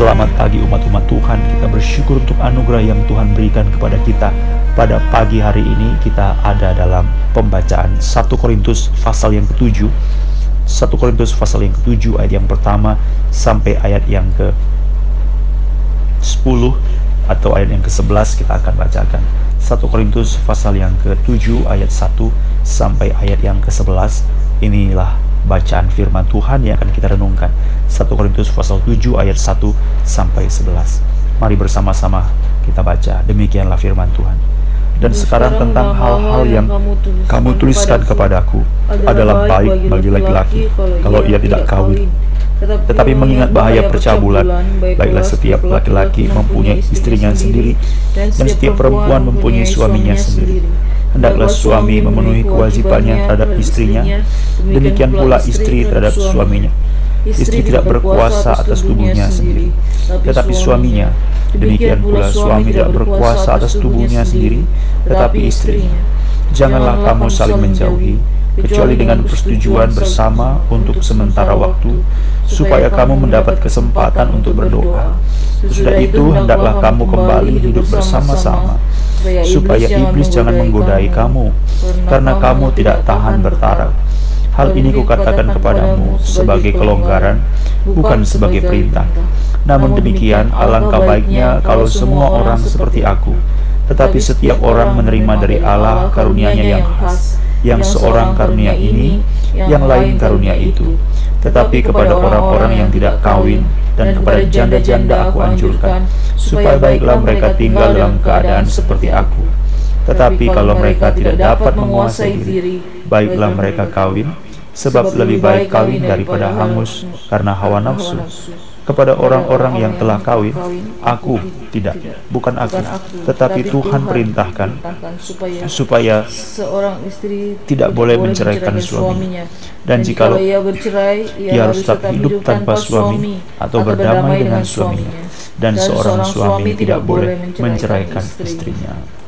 Selamat pagi umat-umat Tuhan. Kita bersyukur untuk anugerah yang Tuhan berikan kepada kita. Pada pagi hari ini kita ada dalam pembacaan 1 Korintus pasal yang ke-7. 1 Korintus pasal yang ke-7 ayat yang pertama sampai ayat yang ke-10 atau ayat yang ke-11 kita akan bacakan. 1 Korintus pasal yang ke-7 ayat 1 sampai ayat yang ke-11. Inilah bacaan firman Tuhan yang akan kita renungkan. 1 Korintus pasal 7 ayat 1 sampai 11 Mari bersama-sama kita baca. Demikianlah firman Tuhan. Dan sekarang tentang hal-hal yang kamu tuliskan kepadaku adalah baik bagi laki-laki kalau ia tidak kawin. tetapi mengingat bahaya percabulan, baiklah setiap laki-laki mempunyai istrinya sendiri, dan setiap perempuan mempunyai suaminya sendiri hendaklah suami memenuhi kewajibannya terhadap istrinya, demikian pula istri terhadap suaminya. Istri tidak berkuasa atas tubuhnya sendiri, tetapi suaminya. Demikian pula suami tidak berkuasa atas tubuhnya sendiri, tetapi istrinya. Janganlah kamu saling menjauhi, kecuali dengan persetujuan bersama untuk sementara waktu, supaya kamu mendapat kesempatan untuk berdoa. Sesudah itu, hendaklah kamu kembali hidup bersama-sama supaya iblis jangan menggodai kamu, karena kamu tidak tahan bertarak. Hal ini kukatakan kepadamu sebagai kelonggaran, bukan sebagai perintah. Namun demikian, alangkah baiknya kalau semua orang seperti aku, tetapi setiap orang menerima dari Allah karunia-Nya yang khas, yang seorang karunia ini, yang lain karunia itu. Tetapi kepada orang-orang yang tidak kawin, dan kepada janda-janda aku anjurkan, supaya baiklah mereka tinggal dalam keadaan seperti aku. Tetapi kalau mereka tidak dapat menguasai diri, baiklah mereka kawin, sebab lebih baik kawin daripada hangus karena hawa nafsu kepada orang-orang yang telah kawin, aku tidak, bukan aku, tetapi Tuhan perintahkan supaya seorang istri tidak boleh menceraikan suaminya. Dan jikalau ia bercerai, ia harus tetap hidup tanpa suami atau berdamai dengan suaminya. Dan seorang suami tidak boleh menceraikan istrinya.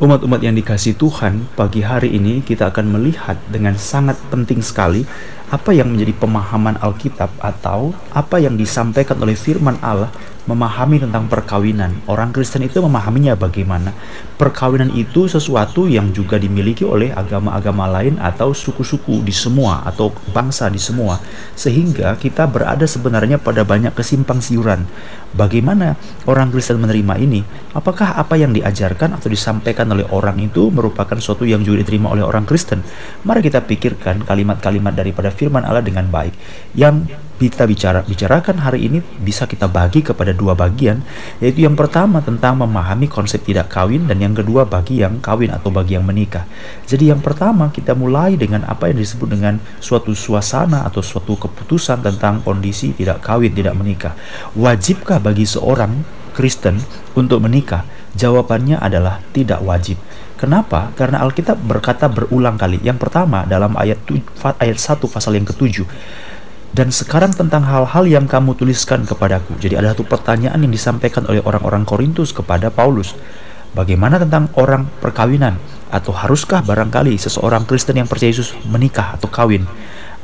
Umat-umat yang dikasih Tuhan, pagi hari ini kita akan melihat dengan sangat penting sekali apa yang menjadi pemahaman Alkitab atau apa yang disampaikan oleh firman Allah memahami tentang perkawinan. Orang Kristen itu memahaminya bagaimana. Perkawinan itu sesuatu yang juga dimiliki oleh agama-agama lain atau suku-suku di semua atau bangsa di semua. Sehingga kita berada sebenarnya pada banyak kesimpang siuran. Bagaimana orang Kristen menerima ini? Apakah apa yang diajarkan atau disampaikan oleh orang itu merupakan sesuatu yang juga diterima oleh orang Kristen? Mari kita pikirkan kalimat-kalimat daripada firman Allah dengan baik. Yang kita bicara bicarakan hari ini bisa kita bagi kepada dua bagian, yaitu yang pertama tentang memahami konsep tidak kawin dan yang kedua bagi yang kawin atau bagi yang menikah. Jadi yang pertama kita mulai dengan apa yang disebut dengan suatu suasana atau suatu keputusan tentang kondisi tidak kawin, tidak menikah. Wajibkah bagi seorang Kristen untuk menikah? Jawabannya adalah tidak wajib. Kenapa? Karena Alkitab berkata berulang kali. Yang pertama dalam ayat ayat 1 pasal yang ketujuh. Dan sekarang tentang hal-hal yang kamu tuliskan kepadaku. Jadi ada satu pertanyaan yang disampaikan oleh orang-orang Korintus kepada Paulus. Bagaimana tentang orang perkawinan? Atau haruskah barangkali seseorang Kristen yang percaya Yesus menikah atau kawin?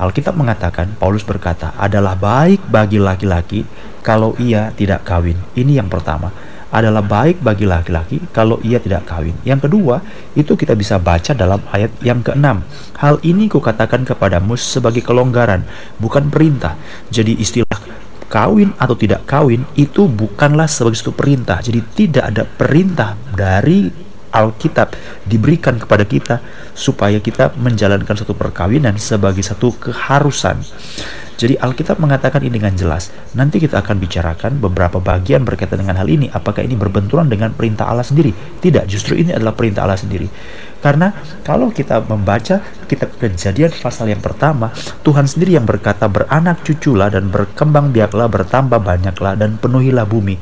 Alkitab mengatakan, Paulus berkata, adalah baik bagi laki-laki kalau ia tidak kawin. Ini yang pertama adalah baik bagi laki-laki kalau ia tidak kawin. Yang kedua, itu kita bisa baca dalam ayat yang keenam. Hal ini kukatakan kepadamu sebagai kelonggaran, bukan perintah. Jadi istilah kawin atau tidak kawin itu bukanlah sebagai satu perintah. Jadi tidak ada perintah dari Alkitab diberikan kepada kita supaya kita menjalankan satu perkawinan sebagai satu keharusan. Jadi Alkitab mengatakan ini dengan jelas. Nanti kita akan bicarakan beberapa bagian berkaitan dengan hal ini. Apakah ini berbenturan dengan perintah Allah sendiri? Tidak, justru ini adalah perintah Allah sendiri. Karena kalau kita membaca kitab kejadian pasal yang pertama, Tuhan sendiri yang berkata beranak cuculah dan berkembang biaklah bertambah banyaklah dan penuhilah bumi.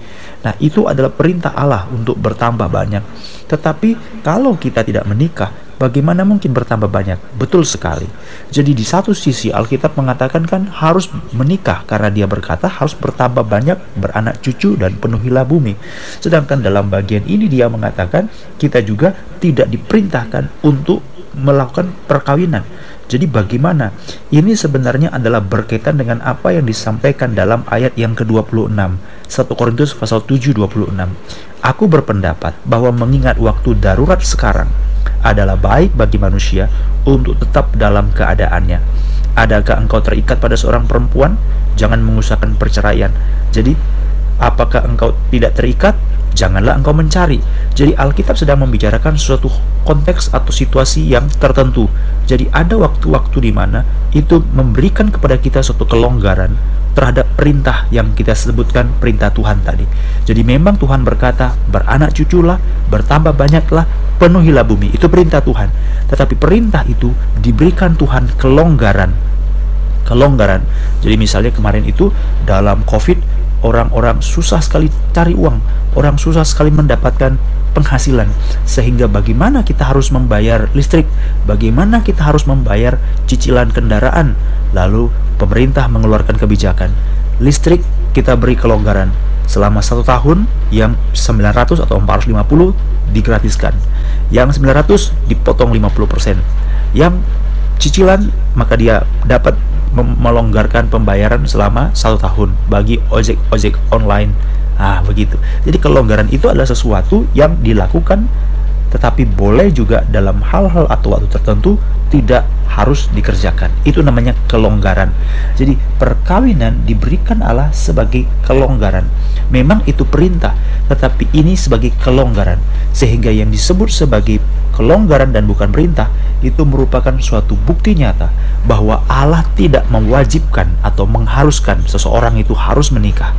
Nah itu adalah perintah Allah untuk bertambah banyak. Tetapi kalau kita tidak menikah, bagaimana mungkin bertambah banyak? Betul sekali. Jadi di satu sisi Alkitab mengatakan kan harus menikah karena dia berkata harus bertambah banyak, beranak cucu dan penuhilah bumi. Sedangkan dalam bagian ini dia mengatakan kita juga tidak diperintahkan untuk melakukan perkawinan. Jadi bagaimana? Ini sebenarnya adalah berkaitan dengan apa yang disampaikan dalam ayat yang ke-26. 1 Korintus pasal 7 26. Aku berpendapat bahwa mengingat waktu darurat sekarang adalah baik bagi manusia untuk tetap dalam keadaannya. Adakah engkau terikat pada seorang perempuan? Jangan mengusahakan perceraian. Jadi, apakah engkau tidak terikat? janganlah engkau mencari. Jadi Alkitab sedang membicarakan suatu konteks atau situasi yang tertentu. Jadi ada waktu-waktu di mana itu memberikan kepada kita suatu kelonggaran terhadap perintah yang kita sebutkan perintah Tuhan tadi. Jadi memang Tuhan berkata, beranak cuculah, bertambah banyaklah, penuhilah bumi. Itu perintah Tuhan. Tetapi perintah itu diberikan Tuhan kelonggaran. Kelonggaran. Jadi misalnya kemarin itu dalam Covid orang-orang susah sekali cari uang, orang susah sekali mendapatkan penghasilan. Sehingga bagaimana kita harus membayar listrik, bagaimana kita harus membayar cicilan kendaraan. Lalu pemerintah mengeluarkan kebijakan. Listrik kita beri kelonggaran selama satu tahun yang 900 atau 450 digratiskan. Yang 900 dipotong 50%. Yang cicilan maka dia dapat melonggarkan pembayaran selama satu tahun bagi ojek-ojek online. Ah, begitu. Jadi kelonggaran itu adalah sesuatu yang dilakukan tetapi boleh juga dalam hal-hal atau waktu tertentu tidak harus dikerjakan. Itu namanya kelonggaran. Jadi perkawinan diberikan Allah sebagai kelonggaran. Memang itu perintah, tetapi ini sebagai kelonggaran. Sehingga yang disebut sebagai kelonggaran dan bukan perintah itu merupakan suatu bukti nyata bahwa Allah tidak mewajibkan atau mengharuskan seseorang itu harus menikah.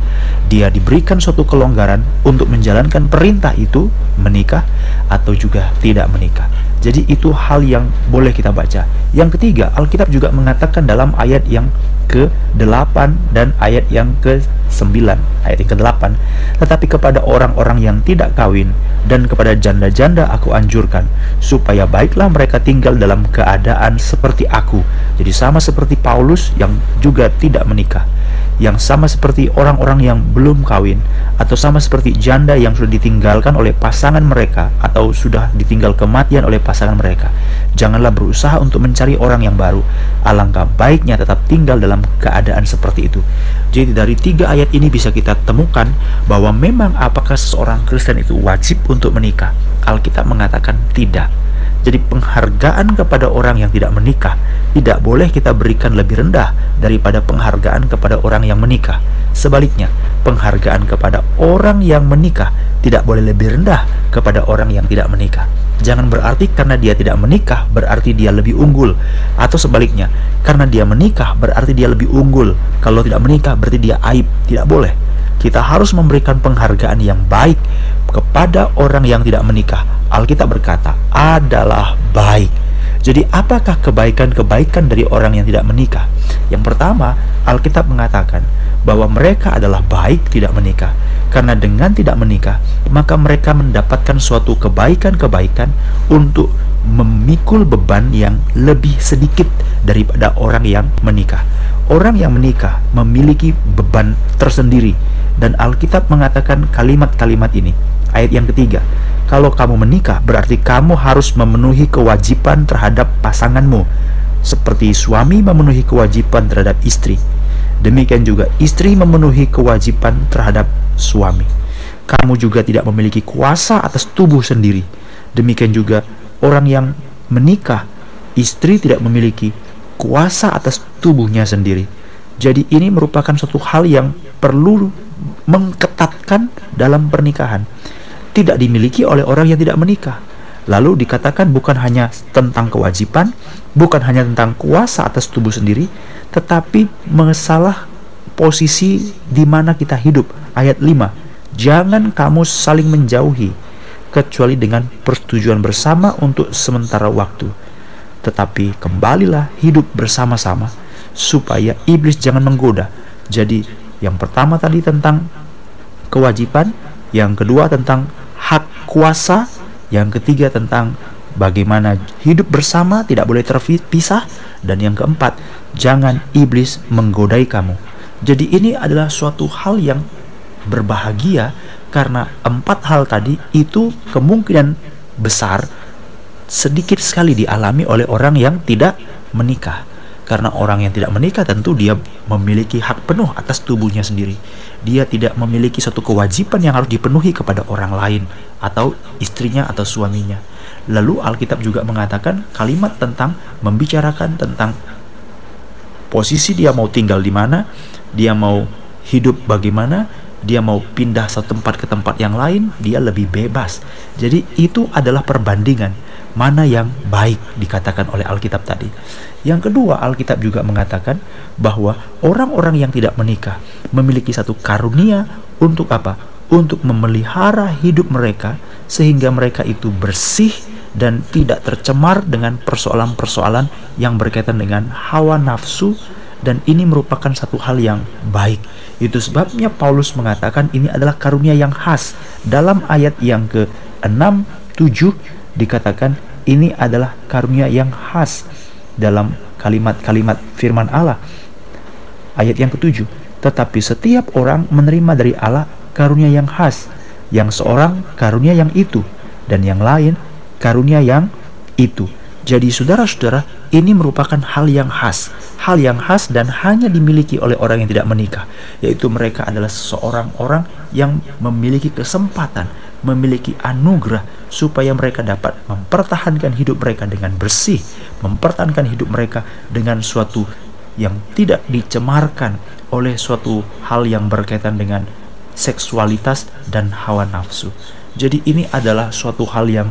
Dia diberikan suatu kelonggaran untuk menjalankan perintah itu menikah atau juga tidak menikah. Jadi itu hal yang boleh kita baca. Yang ketiga, Alkitab juga mengatakan dalam ayat yang ke-8 dan ayat yang ke-9, ayat yang ke-8. Tetapi kepada orang-orang yang tidak kawin dan kepada janda-janda aku anjurkan supaya baiklah mereka tinggal dalam keadaan seperti aku. Jadi sama seperti Paulus yang juga tidak menikah yang sama seperti orang-orang yang belum kawin atau sama seperti janda yang sudah ditinggalkan oleh pasangan mereka atau sudah ditinggal kematian oleh pasangan mereka. Janganlah berusaha untuk mencari orang yang baru. Alangkah baiknya tetap tinggal dalam keadaan seperti itu. Jadi dari tiga ayat ini bisa kita temukan bahwa memang apakah seorang Kristen itu wajib untuk menikah? Alkitab mengatakan tidak. Jadi penghargaan kepada orang yang tidak menikah tidak boleh kita berikan lebih rendah daripada penghargaan kepada orang yang menikah. Sebaliknya, penghargaan kepada orang yang menikah tidak boleh lebih rendah kepada orang yang tidak menikah. Jangan berarti karena dia tidak menikah berarti dia lebih unggul atau sebaliknya, karena dia menikah berarti dia lebih unggul. Kalau tidak menikah berarti dia aib. Tidak boleh. Kita harus memberikan penghargaan yang baik kepada orang yang tidak menikah Alkitab berkata adalah baik. Jadi apakah kebaikan-kebaikan dari orang yang tidak menikah? Yang pertama, Alkitab mengatakan bahwa mereka adalah baik tidak menikah. Karena dengan tidak menikah, maka mereka mendapatkan suatu kebaikan-kebaikan untuk memikul beban yang lebih sedikit daripada orang yang menikah. Orang yang menikah memiliki beban tersendiri dan Alkitab mengatakan kalimat-kalimat ini. Ayat yang ketiga, kalau kamu menikah, berarti kamu harus memenuhi kewajiban terhadap pasanganmu, seperti suami memenuhi kewajiban terhadap istri. Demikian juga istri memenuhi kewajiban terhadap suami. Kamu juga tidak memiliki kuasa atas tubuh sendiri. Demikian juga orang yang menikah, istri tidak memiliki kuasa atas tubuhnya sendiri. Jadi ini merupakan suatu hal yang perlu mengketatkan dalam pernikahan tidak dimiliki oleh orang yang tidak menikah. Lalu dikatakan bukan hanya tentang kewajiban, bukan hanya tentang kuasa atas tubuh sendiri, tetapi masalah posisi di mana kita hidup. Ayat 5. Jangan kamu saling menjauhi kecuali dengan persetujuan bersama untuk sementara waktu. Tetapi kembalilah hidup bersama-sama supaya iblis jangan menggoda. Jadi yang pertama tadi tentang kewajiban, yang kedua tentang hak kuasa, yang ketiga tentang bagaimana hidup bersama tidak boleh terpisah, dan yang keempat, jangan iblis menggodai kamu. Jadi ini adalah suatu hal yang berbahagia karena empat hal tadi itu kemungkinan besar sedikit sekali dialami oleh orang yang tidak menikah. Karena orang yang tidak menikah tentu dia memiliki hak penuh atas tubuhnya sendiri. Dia tidak memiliki suatu kewajiban yang harus dipenuhi kepada orang lain atau istrinya atau suaminya. Lalu Alkitab juga mengatakan kalimat tentang membicarakan tentang posisi dia mau tinggal di mana, dia mau hidup bagaimana, dia mau pindah satu tempat ke tempat yang lain, dia lebih bebas. Jadi itu adalah perbandingan mana yang baik dikatakan oleh Alkitab tadi. Yang kedua, Alkitab juga mengatakan bahwa orang-orang yang tidak menikah memiliki satu karunia untuk apa? Untuk memelihara hidup mereka sehingga mereka itu bersih dan tidak tercemar dengan persoalan-persoalan yang berkaitan dengan hawa nafsu dan ini merupakan satu hal yang baik. Itu sebabnya Paulus mengatakan ini adalah karunia yang khas. Dalam ayat yang ke-6, 7 dikatakan ini adalah karunia yang khas dalam kalimat-kalimat firman Allah. Ayat yang ketujuh, tetapi setiap orang menerima dari Allah karunia yang khas, yang seorang karunia yang itu, dan yang lain karunia yang itu. Jadi saudara-saudara, ini merupakan hal yang khas, hal yang khas dan hanya dimiliki oleh orang yang tidak menikah, yaitu mereka adalah seseorang orang yang memiliki kesempatan memiliki anugerah supaya mereka dapat mempertahankan hidup mereka dengan bersih, mempertahankan hidup mereka dengan suatu yang tidak dicemarkan oleh suatu hal yang berkaitan dengan seksualitas dan hawa nafsu. Jadi ini adalah suatu hal yang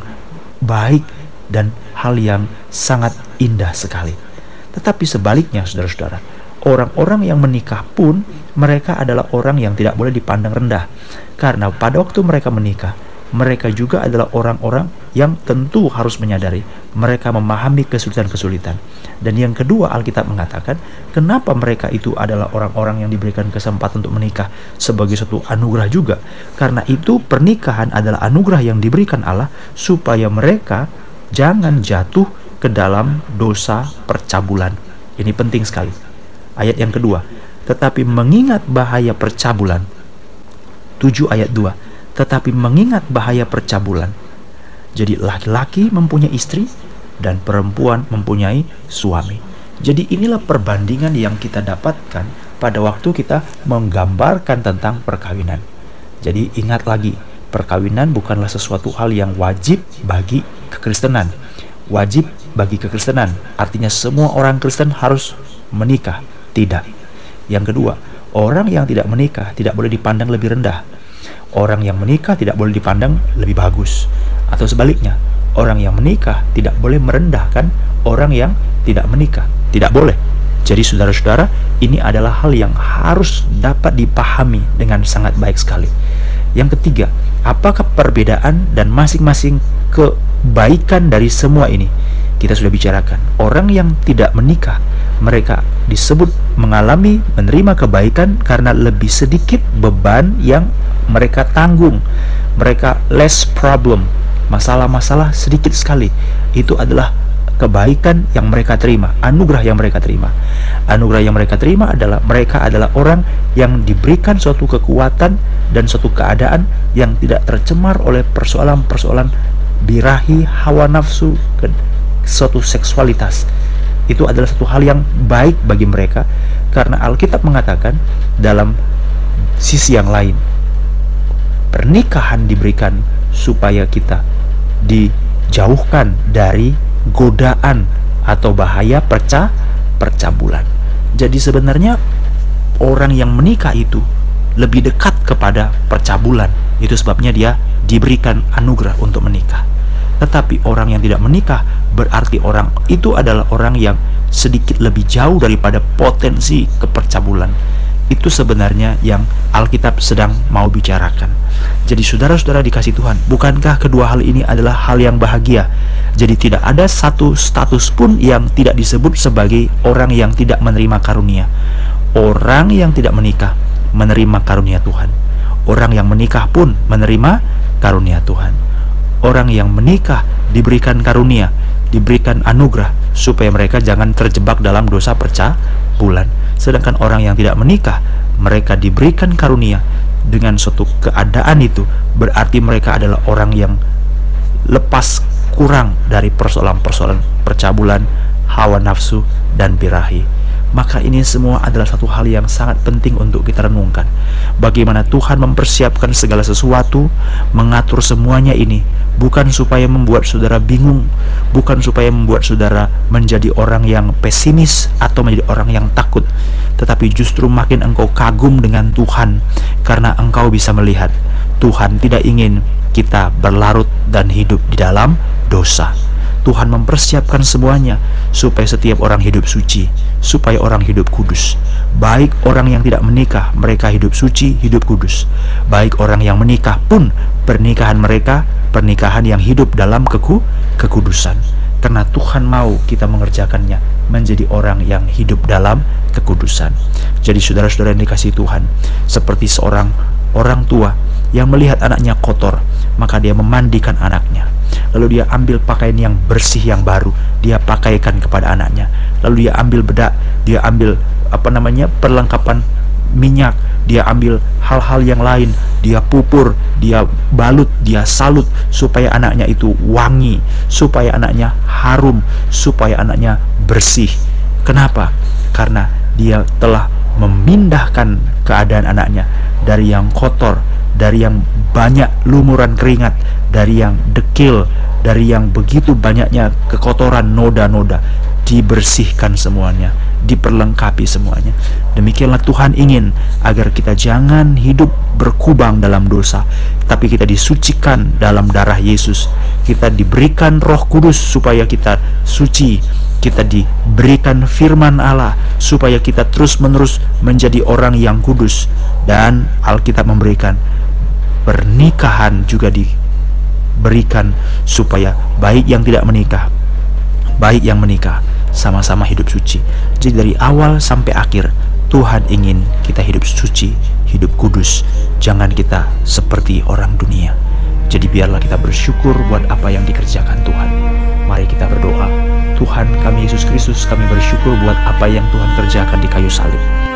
baik dan hal yang sangat indah sekali. Tetapi sebaliknya saudara-saudara, orang-orang yang menikah pun mereka adalah orang yang tidak boleh dipandang rendah. Karena pada waktu mereka menikah, mereka juga adalah orang-orang yang tentu harus menyadari mereka memahami kesulitan-kesulitan. Dan yang kedua Alkitab mengatakan, kenapa mereka itu adalah orang-orang yang diberikan kesempatan untuk menikah sebagai suatu anugerah juga. Karena itu pernikahan adalah anugerah yang diberikan Allah supaya mereka jangan jatuh ke dalam dosa percabulan. Ini penting sekali. Ayat yang kedua, tetapi mengingat bahaya percabulan. 7 ayat 2 tetapi mengingat bahaya percabulan. Jadi laki-laki mempunyai istri dan perempuan mempunyai suami. Jadi inilah perbandingan yang kita dapatkan pada waktu kita menggambarkan tentang perkawinan. Jadi ingat lagi, perkawinan bukanlah sesuatu hal yang wajib bagi kekristenan. Wajib bagi kekristenan, artinya semua orang Kristen harus menikah. Tidak. Yang kedua, orang yang tidak menikah tidak boleh dipandang lebih rendah orang yang menikah tidak boleh dipandang lebih bagus. Atau sebaliknya orang yang menikah tidak boleh merendahkan orang yang tidak menikah. Tidak boleh. Jadi saudara-saudara ini adalah hal yang harus dapat dipahami dengan sangat baik sekali. Yang ketiga apakah perbedaan dan masing-masing kebaikan dari semua ini kita sudah bicarakan orang yang tidak menikah mereka disebut mengalami menerima kebaikan karena lebih sedikit beban yang mereka tanggung, mereka less problem, masalah-masalah sedikit sekali. Itu adalah kebaikan yang mereka terima, anugerah yang mereka terima. Anugerah yang mereka terima adalah mereka adalah orang yang diberikan suatu kekuatan dan suatu keadaan yang tidak tercemar oleh persoalan-persoalan birahi, hawa nafsu, suatu seksualitas. Itu adalah satu hal yang baik bagi mereka karena Alkitab mengatakan dalam sisi yang lain pernikahan diberikan supaya kita dijauhkan dari godaan atau bahaya perca percabulan. Jadi sebenarnya orang yang menikah itu lebih dekat kepada percabulan. Itu sebabnya dia diberikan anugerah untuk menikah. Tetapi orang yang tidak menikah berarti orang itu adalah orang yang sedikit lebih jauh daripada potensi kepercabulan itu sebenarnya yang Alkitab sedang mau bicarakan. Jadi saudara-saudara dikasih Tuhan, bukankah kedua hal ini adalah hal yang bahagia? Jadi tidak ada satu status pun yang tidak disebut sebagai orang yang tidak menerima karunia. Orang yang tidak menikah menerima karunia Tuhan. Orang yang menikah pun menerima karunia Tuhan. Orang yang menikah diberikan karunia, diberikan anugerah supaya mereka jangan terjebak dalam dosa percaya bulan. Sedangkan orang yang tidak menikah, mereka diberikan karunia dengan suatu keadaan itu berarti mereka adalah orang yang lepas kurang dari persoalan-persoalan percabulan, hawa nafsu, dan birahi maka ini semua adalah satu hal yang sangat penting untuk kita renungkan. Bagaimana Tuhan mempersiapkan segala sesuatu, mengatur semuanya ini, bukan supaya membuat saudara bingung, bukan supaya membuat saudara menjadi orang yang pesimis atau menjadi orang yang takut, tetapi justru makin engkau kagum dengan Tuhan karena engkau bisa melihat Tuhan tidak ingin kita berlarut dan hidup di dalam dosa. Tuhan mempersiapkan semuanya supaya setiap orang hidup suci, supaya orang hidup kudus. Baik orang yang tidak menikah, mereka hidup suci, hidup kudus. Baik orang yang menikah pun pernikahan mereka pernikahan yang hidup dalam keku kekudusan. Karena Tuhan mau kita mengerjakannya menjadi orang yang hidup dalam kekudusan. Jadi saudara-saudara yang dikasih Tuhan, seperti seorang orang tua yang melihat anaknya kotor, maka dia memandikan anaknya lalu dia ambil pakaian yang bersih yang baru. Dia pakaikan kepada anaknya. Lalu dia ambil bedak. Dia ambil apa namanya perlengkapan minyak. Dia ambil hal-hal yang lain. Dia pupur dia balut dia salut supaya anaknya itu wangi supaya anaknya harum supaya anaknya bersih. Kenapa? Karena dia telah memindahkan keadaan anaknya dari yang kotor dari yang banyak lumuran keringat, dari yang dekil, dari yang begitu banyaknya kekotoran noda-noda, dibersihkan semuanya, diperlengkapi semuanya. Demikianlah Tuhan ingin agar kita jangan hidup berkubang dalam dosa, tapi kita disucikan dalam darah Yesus. Kita diberikan Roh Kudus supaya kita suci, kita diberikan firman Allah supaya kita terus-menerus menjadi orang yang kudus dan Alkitab memberikan pernikahan juga diberikan supaya baik yang tidak menikah, baik yang menikah sama-sama hidup suci. Jadi dari awal sampai akhir Tuhan ingin kita hidup suci, hidup kudus. Jangan kita seperti orang dunia. Jadi biarlah kita bersyukur buat apa yang dikerjakan Tuhan. Mari kita berdoa. Tuhan kami Yesus Kristus kami bersyukur buat apa yang Tuhan kerjakan di kayu salib.